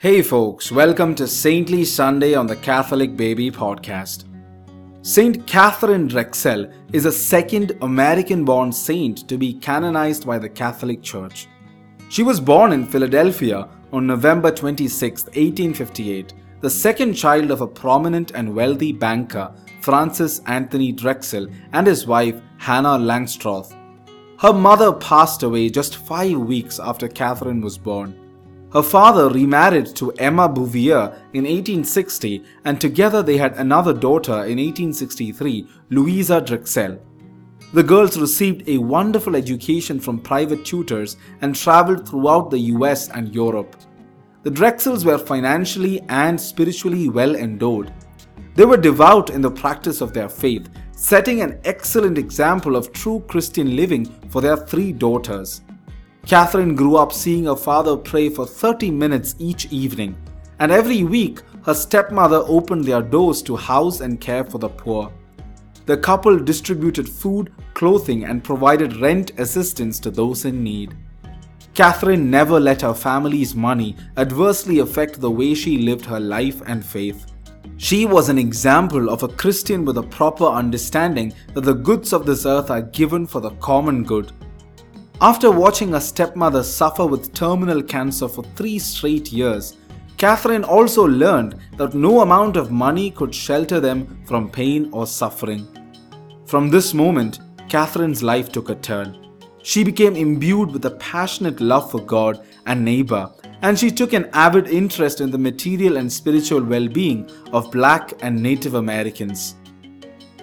Hey folks, welcome to Saintly Sunday on the Catholic Baby podcast. Saint Katharine Drexel is a second American born saint to be canonized by the Catholic Church. She was born in Philadelphia on November 26, 1858, the second child of a prominent and wealthy banker, Francis Anthony Drexel, and his wife, Hannah Langstroth. Her mother passed away just five weeks after Katharine was born. Her father remarried to Emma Bouvier in 1860 and together they had another daughter in 1863, Louisa Drexel. The girls received a wonderful education from private tutors and traveled throughout the US and Europe. The Drexels were financially and spiritually well endowed. They were devout in the practice of their faith, setting an excellent example of true Christian living for their three daughters. Katharine grew up seeing her father pray for 30 minutes each evening, and every week her stepmother opened their doors to house and care for the poor. The couple distributed food, clothing, and provided rent assistance to those in need. Katharine never let her family's money adversely affect the way she lived her life and faith. She was an example of a Christian with a proper understanding that the goods of this earth are given for the common good after watching her stepmother suffer with terminal cancer for three straight years, Katharine also learned that no amount of money could shelter them from pain or suffering. From this moment, Katharine's life took a turn. She became imbued with a passionate love for God and neighbor, and she took an avid interest in the material and spiritual well being of black and Native Americans.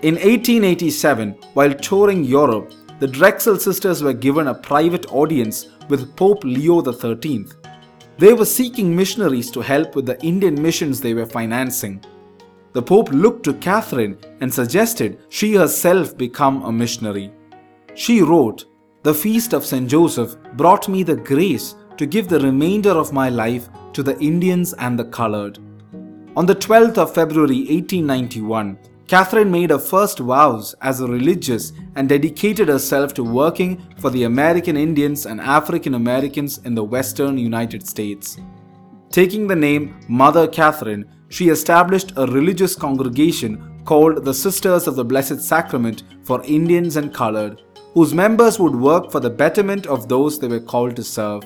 In 1887, while touring Europe, the Drexel sisters were given a private audience with Pope Leo XIII. They were seeking missionaries to help with the Indian missions they were financing. The Pope looked to Katharine and suggested she herself become a missionary. She wrote, The feast of St. Joseph brought me the grace to give the remainder of my life to the Indians and the colored. On the 12th of February 1891, Katharine made her first vows as a religious and dedicated herself to working for the American Indians and African Americans in the western United States. Taking the name Mother Katharine, she established a religious congregation called the Sisters of the Blessed Sacrament for Indians and Colored, whose members would work for the betterment of those they were called to serve.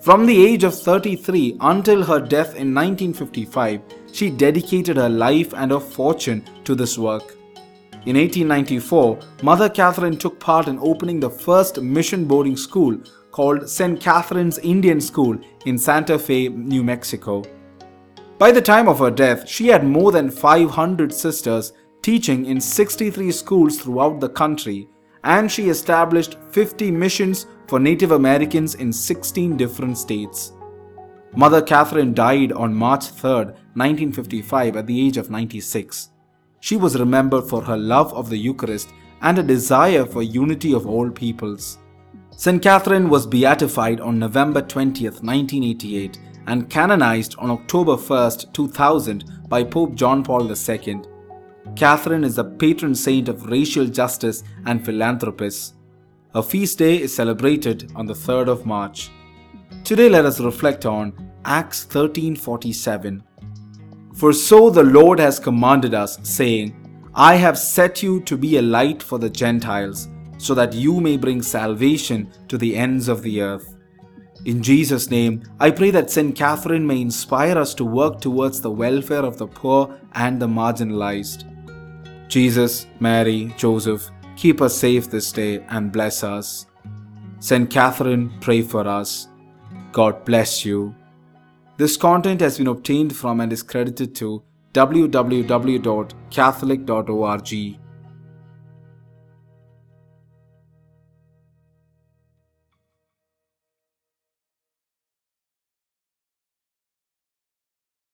From the age of 33 until her death in 1955, she dedicated her life and her fortune to this work. In 1894, Mother Katharine took part in opening the first mission boarding school called St. Catherine's Indian School in Santa Fe, New Mexico. By the time of her death, she had more than 500 sisters teaching in 63 schools throughout the country, and she established 50 missions for Native Americans in 16 different states. Mother Katharine died on March 3, 1955, at the age of 96. She was remembered for her love of the Eucharist and a desire for unity of all peoples. St. Katharine was beatified on November 20, 1988, and canonized on October 1, 2000, by Pope John Paul II. Katharine is the patron saint of racial justice and philanthropists. Her feast day is celebrated on the 3rd of March. Today let us reflect on Acts 13:47. For so the Lord has commanded us, saying, I have set you to be a light for the Gentiles, so that you may bring salvation to the ends of the earth. In Jesus' name, I pray that St. Katharine may inspire us to work towards the welfare of the poor and the marginalized. Jesus, Mary, Joseph, Keep us safe this day and bless us. Saint Katharine, pray for us. God bless you. This content has been obtained from and is credited to www.catholic.org.